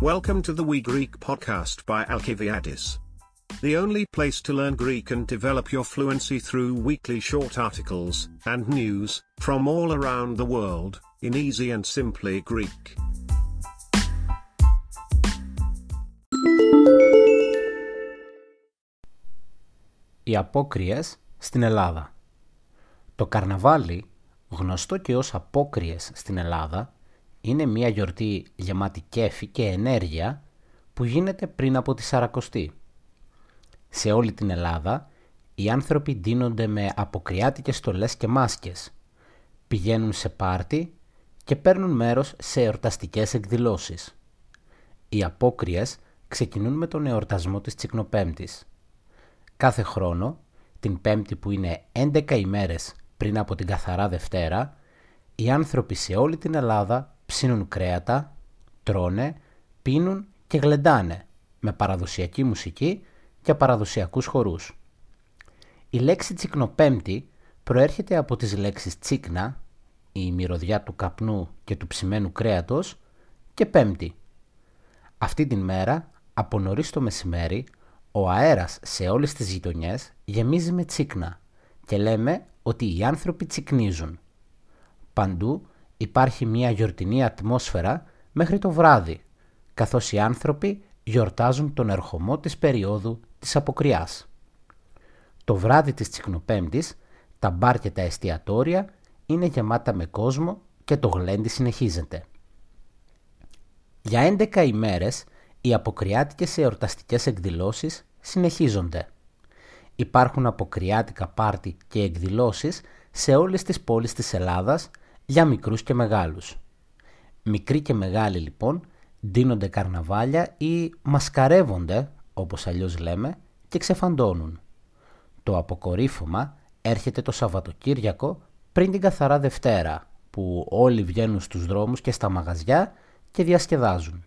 Welcome to the We Greek podcast by Alkiviadis. The only place to learn Greek and develop your fluency through weekly short articles and news from all around the world in easy and simply Greek. Οι απόκριες στην Ελλάδα Το καρναβάλι, γνωστό και ως απόκριες στην Ελλάδα, είναι μια γιορτή γεμάτη κέφι και ενέργεια που γίνεται πριν από τη Σαρακοστή. Σε όλη την Ελλάδα, οι άνθρωποι ντύνονται με αποκριάτικες στολές και μάσκες, πηγαίνουν σε πάρτι και παίρνουν μέρος σε εορταστικές εκδηλώσεις. Οι απόκριες ξεκινούν με τον εορτασμό της Τσικνοπέμπτης. Κάθε χρόνο, την Πέμπτη που είναι 11 ημέρες πριν από την Καθαρά Δευτέρα, οι άνθρωποι σε όλη την Ελλάδα ψήνουν κρέατα, τρώνε, πίνουν και γλεντάνε με παραδοσιακή μουσική και παραδοσιακούς χορούς. Η λέξη τσικνοπέμπτη προέρχεται από τις λέξεις τσίκνα, η μυρωδιά του καπνού και του ψημένου κρέατος, και πέμπτη. Αυτή την μέρα, από νωρίς το μεσημέρι, ο αέρας σε όλες τις γειτονιές γεμίζει με τσίκνα και λέμε ότι οι άνθρωποι τσικνίζουν. Παντού υπάρχει μια γιορτινή ατμόσφαιρα μέχρι το βράδυ, καθώς οι άνθρωποι γιορτάζουν τον ερχομό της περίοδου της αποκριάς. Το βράδυ της Τσικνοπέμπτης, τα μπαρ και τα εστιατόρια είναι γεμάτα με κόσμο και το γλέντι συνεχίζεται. Για 11 ημέρες οι αποκριάτικες εορταστικές εκδηλώσεις συνεχίζονται. Υπάρχουν αποκριάτικα πάρτι και εκδηλώσεις σε όλες τις πόλεις της Ελλάδας για μικρούς και μεγάλους. Μικροί και μεγάλοι λοιπόν ντύνονται καρναβάλια ή μασκαρεύονται, όπως αλλιώς λέμε, και ξεφαντώνουν. Το αποκορύφωμα έρχεται το Σαββατοκύριακο πριν την καθαρά Δευτέρα, που όλοι βγαίνουν στους δρόμους και στα μαγαζιά και διασκεδάζουν.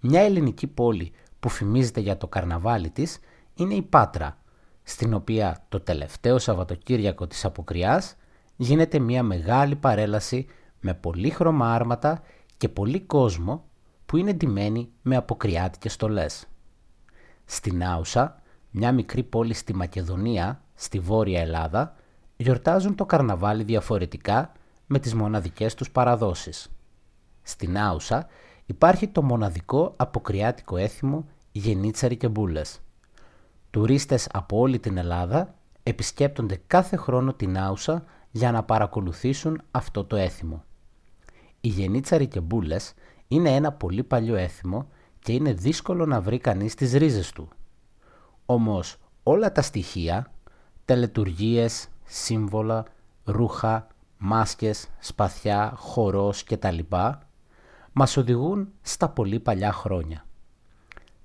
Μια ελληνική πόλη που φημίζεται για το καρναβάλι της είναι η Πάτρα, στην οποία το τελευταίο Σαββατοκύριακο της Αποκριάς γίνεται μια μεγάλη παρέλαση με πολύχρωμα άρματα και πολύ κόσμο που είναι ντυμένοι με αποκριάτικες στολές. Στην Άουσα, μια μικρή πόλη στη Μακεδονία, στη Βόρεια Ελλάδα, γιορτάζουν το καρναβάλι διαφορετικά με τις μοναδικές τους παραδόσεις. Στην Άουσα υπάρχει το μοναδικό αποκριάτικο έθιμο Γενίτσαρη και Μπούλες. Τουρίστες από όλη την Ελλάδα επισκέπτονται κάθε χρόνο την Άουσα για να παρακολουθήσουν αυτό το έθιμο. Οι γενίτσαροι και μπούλες είναι ένα πολύ παλιό έθιμο και είναι δύσκολο να βρει κανείς τις ρίζες του. Όμως όλα τα στοιχεία, τελετουργίες, σύμβολα, ρούχα, μάσκες, σπαθιά, χορός κτλ. μας οδηγούν στα πολύ παλιά χρόνια.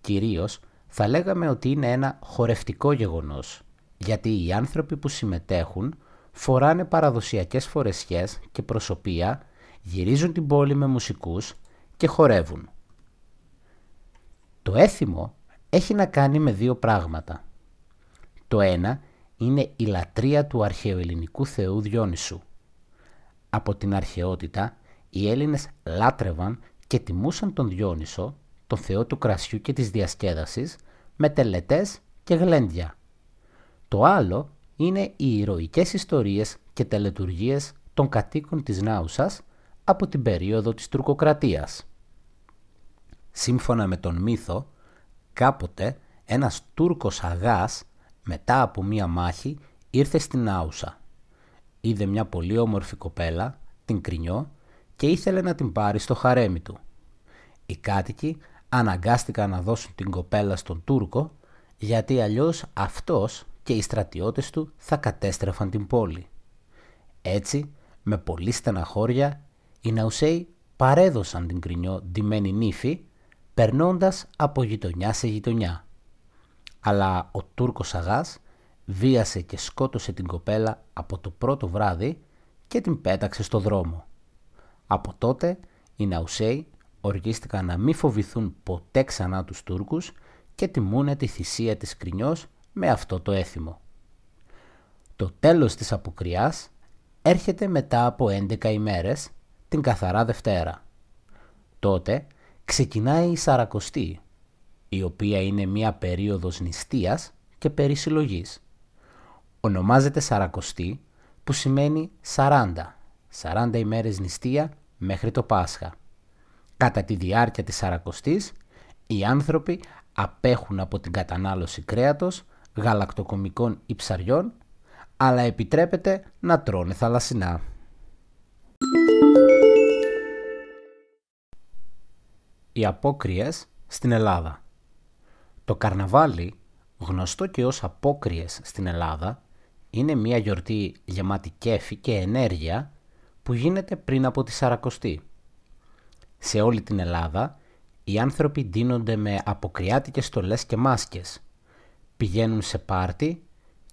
Κυρίως θα λέγαμε ότι είναι ένα χορευτικό γεγονός, γιατί οι άνθρωποι που συμμετέχουν φοράνε παραδοσιακές φορεσιές και προσωπία, γυρίζουν την πόλη με μουσικούς και χορεύουν. Το έθιμο έχει να κάνει με δύο πράγματα. Το ένα είναι η λατρεία του αρχαιοελληνικού θεού Διόνυσου. Από την αρχαιότητα οι Έλληνες λάτρευαν και τιμούσαν τον Διόνυσο, τον θεό του κρασιού και της διασκέδασης, με τελετές και γλέντια. Το άλλο είναι οι ηρωικές ιστορίες και τελετουργίες των κατοίκων της Νάουσας από την περίοδο της τουρκοκρατίας. Σύμφωνα με τον μύθο, κάποτε ένας Τούρκος αγάς μετά από μία μάχη ήρθε στην Νάουσα. Είδε μια πολύ όμορφη κοπέλα, την Κρινιό, και ήθελε να την πάρει στο χαρέμι του. Οι κάτοικοι αναγκάστηκαν να δώσουν την κοπέλα στον Τούρκο γιατί αλλιώς αυτός και οι στρατιώτες του θα κατέστρεφαν την πόλη. Έτσι, με πολύ στεναχώρια, οι Ναουσέοι παρέδωσαν την κρινιό ντυμένη νύφη, περνώντας από γειτονιά σε γειτονιά. Αλλά ο Τούρκος αγάς βίασε και σκότωσε την κοπέλα από το πρώτο βράδυ και την πέταξε στο δρόμο. Από τότε οι Ναουσέοι οργίστηκαν να μην φοβηθούν ποτέ ξανά τους Τούρκους και τιμούνε τη θυσία της κρινιός με αυτό το έθιμο. Το τέλος της αποκριάς έρχεται μετά από 11 ημέρες, την καθαρά Δευτέρα. Τότε ξεκινάει η Σαρακοστή, η οποία είναι μία περίοδος νηστείας και περισυλλογής. Ονομάζεται Σαρακοστή που σημαίνει 40, 40 ημέρες νηστεία μέχρι το Πάσχα. Κατά τη διάρκεια της Σαρακοστής, οι άνθρωποι απέχουν από την κατανάλωση κρέατος, γαλακτοκομικών ή ψαριών, αλλά επιτρέπεται να τρώνε θαλασσινά. Οι απόκριες στην Ελλάδα Το καρναβάλι, γνωστό και ως απόκριες στην Ελλάδα, είναι μια γιορτή γεμάτη κέφι και ενέργεια που γίνεται πριν από τη Σαρακοστή. Σε όλη την Ελλάδα, οι άνθρωποι ντύνονται με αποκριάτικες στολές και μάσκες, πηγαίνουν σε πάρτι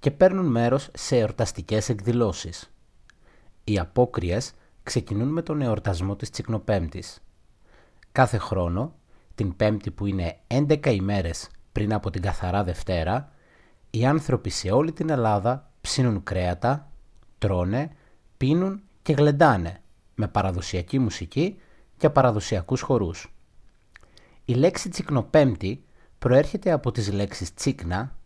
και παίρνουν μέρος σε εορταστικές εκδηλώσεις. Οι απόκριες ξεκινούν με τον εορτασμό της Τσικνοπέμπτης. Κάθε χρόνο, την Πέμπτη που είναι 11 ημέρες πριν από την Καθαρά Δευτέρα, οι άνθρωποι σε όλη την Ελλάδα ψήνουν κρέατα, τρώνε, πίνουν και γλεντάνε με παραδοσιακή μουσική και παραδοσιακούς χορούς. Η λέξη τσικνοπέμπτη προέρχεται από τις λέξεις τσίκνα,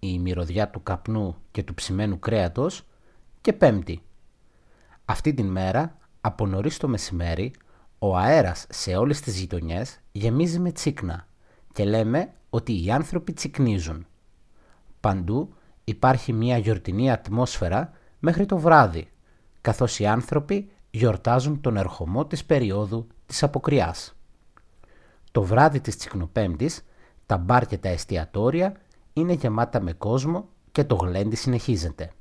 η μυρωδιά του καπνού και του ψημένου κρέατος, και πέμπτη. Αυτή την μέρα, από νωρίς το μεσημέρι, ο αέρας σε όλες τις γειτονιές γεμίζει με τσίκνα και λέμε ότι οι άνθρωποι τσικνίζουν. Παντού υπάρχει μια γιορτινή ατμόσφαιρα μέχρι το βράδυ, καθώς οι άνθρωποι γιορτάζουν τον ερχομό της περίοδου της αποκριάς. Το βράδυ της Τσικνοπέμπτης, τα μπαρ και τα εστιατόρια είναι γεμάτα με κόσμο και το γλέντι συνεχίζεται.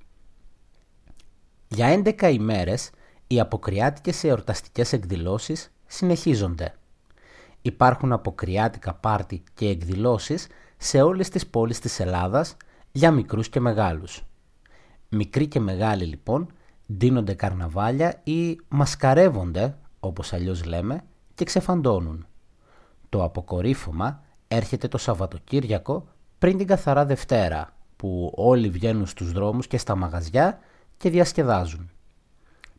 Για 11 ημέρες οι αποκριάτικες εορταστικές εκδηλώσεις συνεχίζονται. Υπάρχουν αποκριάτικα πάρτι και εκδηλώσεις σε όλες τις πόλεις της Ελλάδας για μικρούς και μεγάλους. Μικροί και μεγάλοι λοιπόν ντύνονται καρναβάλια ή μασκαρεύονται, όπως αλλιώς λέμε, και ξεφαντώνουν. Το αποκορύφωμα έρχεται το Σαββατοκύριακο πριν την Καθαρά Δευτέρα, που όλοι βγαίνουν στους δρόμους και στα μαγαζιά και διασκεδάζουν.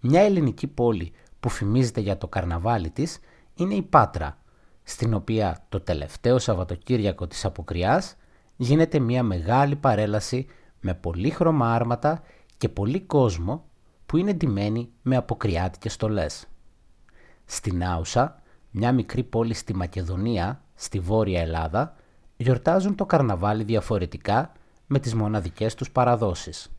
Μια ελληνική πόλη που φημίζεται για το καρναβάλι της είναι η Πάτρα, στην οποία το τελευταίο Σαββατοκύριακο της Αποκριάς γίνεται μια μεγάλη παρέλαση με πολύχρωμα άρματα και πολύ κόσμο που είναι ντυμένοι με αποκριάτικες στολές. Στην Άουσα, μια μικρή πόλη στη Μακεδονία, στη Βόρεια Ελλάδα, γιορτάζουν το καρναβάλι διαφορετικά με τις μοναδικές τους παραδόσεις.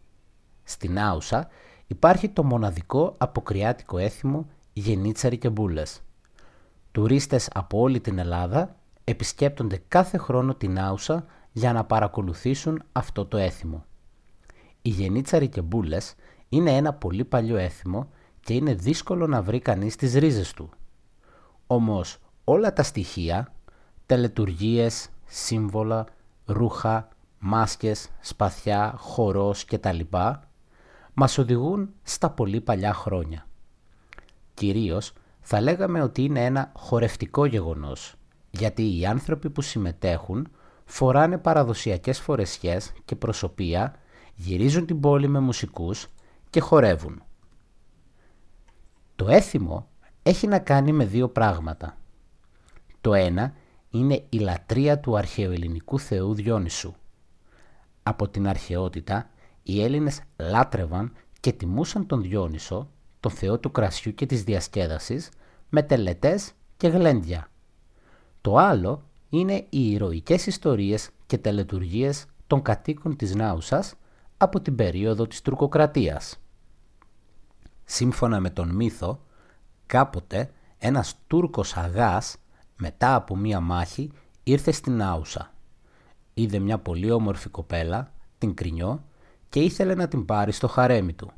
Στην Άουσα υπάρχει το μοναδικό αποκριάτικο έθιμο γενίτσαρι και μπούλες. Τουρίστες από όλη την Ελλάδα επισκέπτονται κάθε χρόνο την Άουσα για να παρακολουθήσουν αυτό το έθιμο. Οι γενίτσαροι και μπούλες είναι ένα πολύ παλιό έθιμο και είναι δύσκολο να βρει κανείς τις ρίζες του. Όμως όλα τα στοιχεία, τελετουργίες, σύμβολα, ρούχα, μάσκες, σπαθιά, χορός κτλ. μας οδηγούν στα πολύ παλιά χρόνια. Κυρίως θα λέγαμε ότι είναι ένα χορευτικό γεγονός, γιατί οι άνθρωποι που συμμετέχουν φοράνε παραδοσιακές φορεσιές και προσωπία, γυρίζουν την πόλη με μουσικούς και χορεύουν. Το έθιμο έχει να κάνει με δύο πράγματα. Το ένα είναι η λατρεία του αρχαιοελληνικού θεού Διόνυσου. Από την αρχαιότητα οι Έλληνες λάτρευαν και τιμούσαν τον Διόνυσο, τον θεό του κρασιού και της διασκέδασης, με τελετές και γλέντια. Το άλλο είναι οι ηρωικές ιστορίες και τελετουργίες των κατοίκων της Νάουσας από την περίοδο της τουρκοκρατίας. Σύμφωνα με τον μύθο, κάποτε ένας Τούρκος αγάς μετά από μία μάχη ήρθε στην Άουσα. Είδε μια πολύ όμορφη κοπέλα, την Κρινιό, και ήθελε να την πάρει στο χαρέμι του.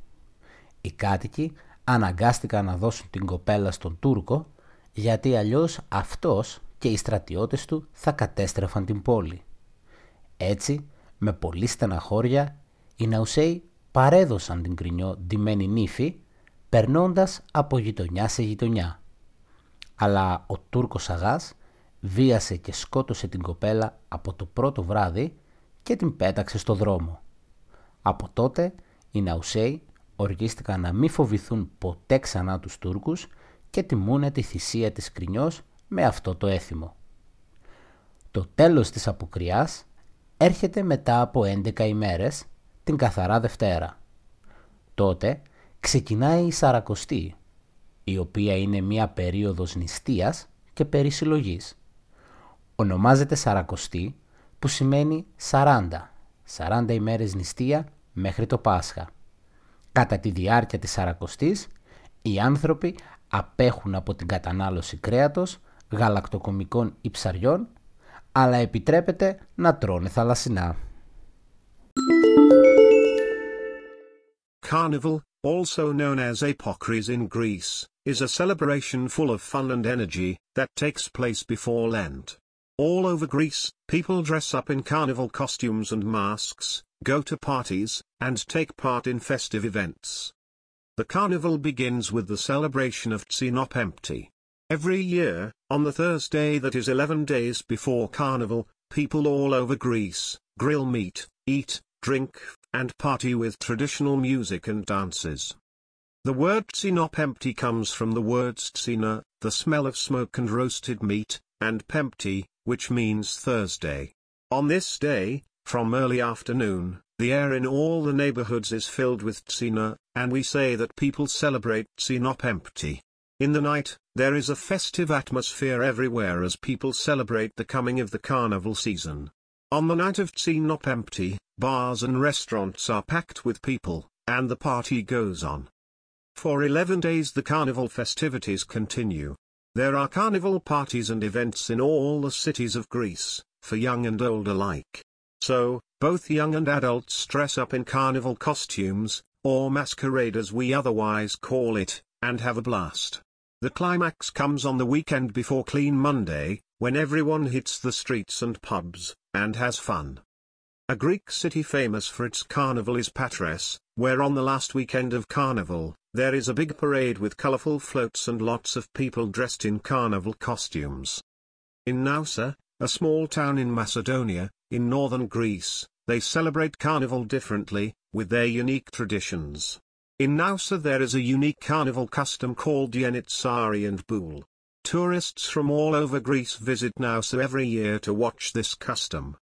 Οι κάτοικοι αναγκάστηκαν να δώσουν την κοπέλα στον Τούρκο, γιατί αλλιώς αυτός και οι στρατιώτες του θα κατέστρεφαν την πόλη. Έτσι, με πολύ στεναχώρια, οι Ναουσέοι παρέδωσαν την Κρινιό ντυμένη νύφη, περνώντας από γειτονιά σε γειτονιά. Αλλά ο Τούρκος Αγάς βίασε και σκότωσε την κοπέλα από το πρώτο βράδυ και την πέταξε στο δρόμο. Από τότε οι Ναουσέοι οργίστηκαν να μην φοβηθούν ποτέ ξανά τους Τούρκους και τιμούνε τη θυσία της Κρινιός με αυτό το έθιμο. Το τέλος της αποκριάς έρχεται μετά από 11 ημέρες, την καθαρά Δευτέρα. Τότε ξεκινάει η Σαρακοστή, η οποία είναι μία περίοδος νηστείας και περισυλλογής. Ονομάζεται Σαρακοστή που σημαίνει 40, 40 ημέρες νηστεία μέχρι το Πάσχα. Κατά τη διάρκεια της Σαρακοστής, οι άνθρωποι απέχουν από την κατανάλωση κρέατος, γαλακτοκομικών ή ψαριών, αλλά επιτρέπεται να τρώνε θαλασσινά. Carnival, also known as Apocries in Greece, is a celebration full of fun and energy that takes place before Lent. All over Greece, people dress up in carnival costumes and masks, go to parties, and take part in festive events. The carnival begins with the celebration of Tsinopempti. Every year, on the Thursday that is 11 days before carnival, people all over Greece grill meat, eat, drink, and party with traditional music and dances. The word Tsinopempti comes from the words tsina, the smell of smoke and roasted meat, and pempti, which means Thursday. On this day, from early afternoon, the air in all the neighborhoods is filled with tsina, and we say that people celebrate Tsinopempti. In the night, there is a festive atmosphere everywhere as people celebrate the coming of the carnival season. On the night of Tsinopempti, bars and restaurants are packed with people, and the party goes on. For 11 days the carnival festivities continue. There are carnival parties and events in all the cities of Greece, for young and old alike. So, both young and adults dress up in carnival costumes, or masquerade as we otherwise call it, and have a blast. The climax comes on the weekend before Clean Monday, when everyone hits the streets and pubs, and has fun. A Greek city famous for its carnival is Patras, where on the last weekend of carnival, there is a big parade with colorful floats and lots of people dressed in carnival costumes. In Nausa, a small town in Macedonia, in northern Greece, they celebrate carnival differently, with their unique traditions. In Nausa there is a unique carnival custom called Yenitsari and Boul. Tourists from all over Greece visit Nausa every year to watch this custom.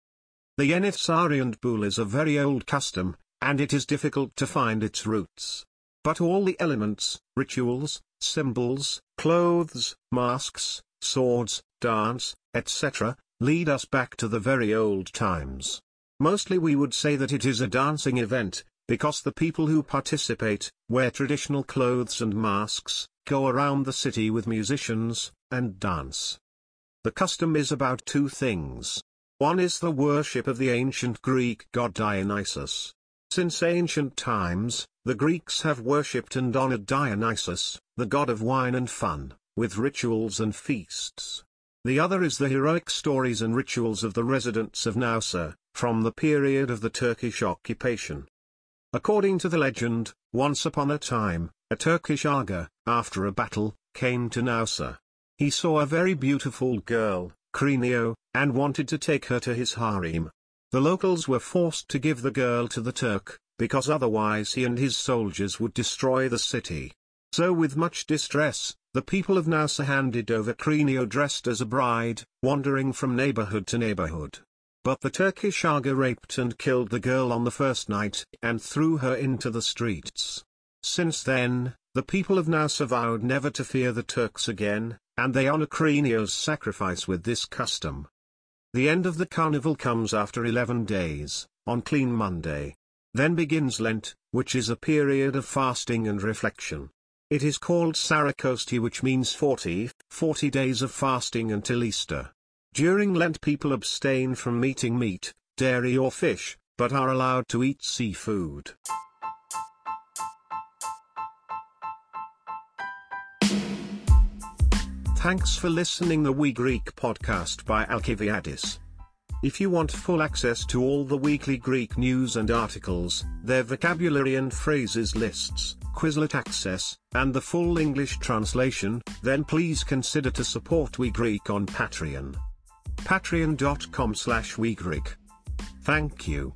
The Yenitsari and Boul is a very old custom, and it is difficult to find its roots. But all the elements, rituals, symbols, clothes, masks, swords, dance, etc., lead us back to the very old times. Mostly we would say that it is a dancing event, because the people who participate, wear traditional clothes and masks, go around the city with musicians, and dance. The custom is about two things. One is the worship of the ancient Greek god Dionysus. Since ancient times, the Greeks have worshipped and honored Dionysus, the god of wine and fun, with rituals and feasts. The other is the heroic stories and rituals of the residents of Nausa, from the period of the Turkish occupation. According to the legend, once upon a time, a Turkish aga, after a battle, came to Nausa. He saw a very beautiful girl, Crenio, and wanted to take her to his harem. The locals were forced to give the girl to the Turk, because otherwise he and his soldiers would destroy the city. So with much distress, the people of Nausa handed over Crenio dressed as a bride, wandering from neighborhood to neighborhood. But the Turkish Aga raped and killed the girl on the first night, and threw her into the streets. Since then, the people of Nausa vowed never to fear the Turks again, and they honor Crenio's sacrifice with this custom. The end of the carnival comes after 11 days, on Clean Monday. Then begins Lent, which is a period of fasting and reflection. It is called Sarakosti which means 40, 40 days of fasting until Easter. During Lent people abstain from eating meat, dairy or fish, but are allowed to eat seafood. Thanks for listening the We Greek podcast by Alciviadis. If you want full access to all the weekly Greek news and articles, their vocabulary and phrases lists, Quizlet access, and the full English translation, then please consider to support We Greek on Patreon. Patreon.com slash WeGreek. Thank you.